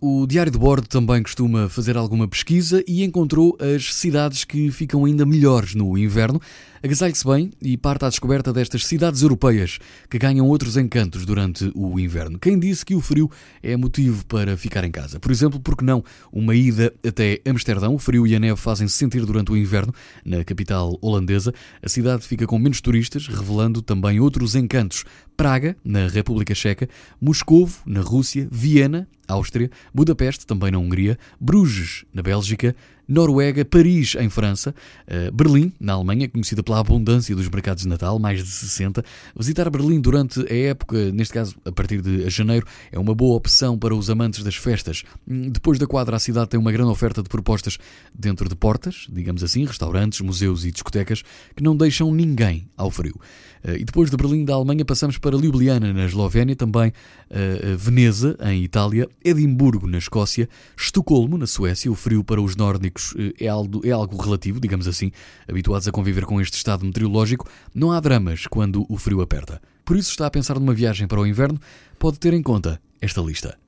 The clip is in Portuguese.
O Diário de Bordo também costuma fazer alguma pesquisa e encontrou as cidades que ficam ainda melhores no inverno. Agasalhe-se bem e parte à descoberta destas cidades europeias que ganham outros encantos durante o inverno. Quem disse que o frio é motivo para ficar em casa? Por exemplo, porque não uma ida até Amsterdão? O frio e a neve fazem-se sentir durante o inverno na capital holandesa. A cidade fica com menos turistas, revelando também outros encantos. Praga, na República Checa, Moscovo, na Rússia, Viena, Áustria, Budapeste, também na Hungria, Bruges, na Bélgica, Noruega, Paris, em França, uh, Berlim, na Alemanha, conhecida pela abundância dos mercados de Natal, mais de 60. Visitar Berlim durante a época, neste caso a partir de janeiro, é uma boa opção para os amantes das festas. Hum, depois da quadra, a cidade tem uma grande oferta de propostas dentro de portas, digamos assim, restaurantes, museus e discotecas, que não deixam ninguém ao frio. Uh, e depois de Berlim, da Alemanha, passamos para Ljubljana, na Eslovénia, também uh, Veneza, em Itália, Edimburgo, na Escócia, Estocolmo, na Suécia, o frio para os nórdicos eh, é algo, é algo relativo, digamos assim. Habituados a conviver com este estado meteorológico, não há dramas quando o frio aperta. Por isso, está a pensar numa viagem para o inverno, pode ter em conta esta lista.